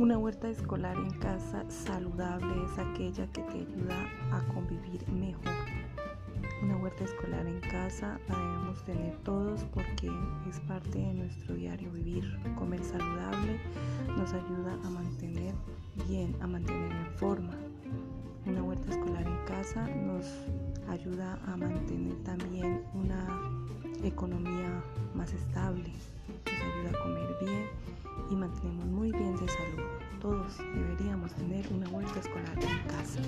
Una huerta escolar en casa saludable es aquella que te ayuda a convivir mejor. Una huerta escolar en casa la debemos tener todos porque es parte de nuestro diario vivir. Comer saludable nos ayuda a mantener bien, a mantener en forma. Una huerta escolar en casa nos ayuda a mantener también una economía más estable, nos ayuda a comer bien y mantenemos Todos deberíamos tener una huerta escolar en casa.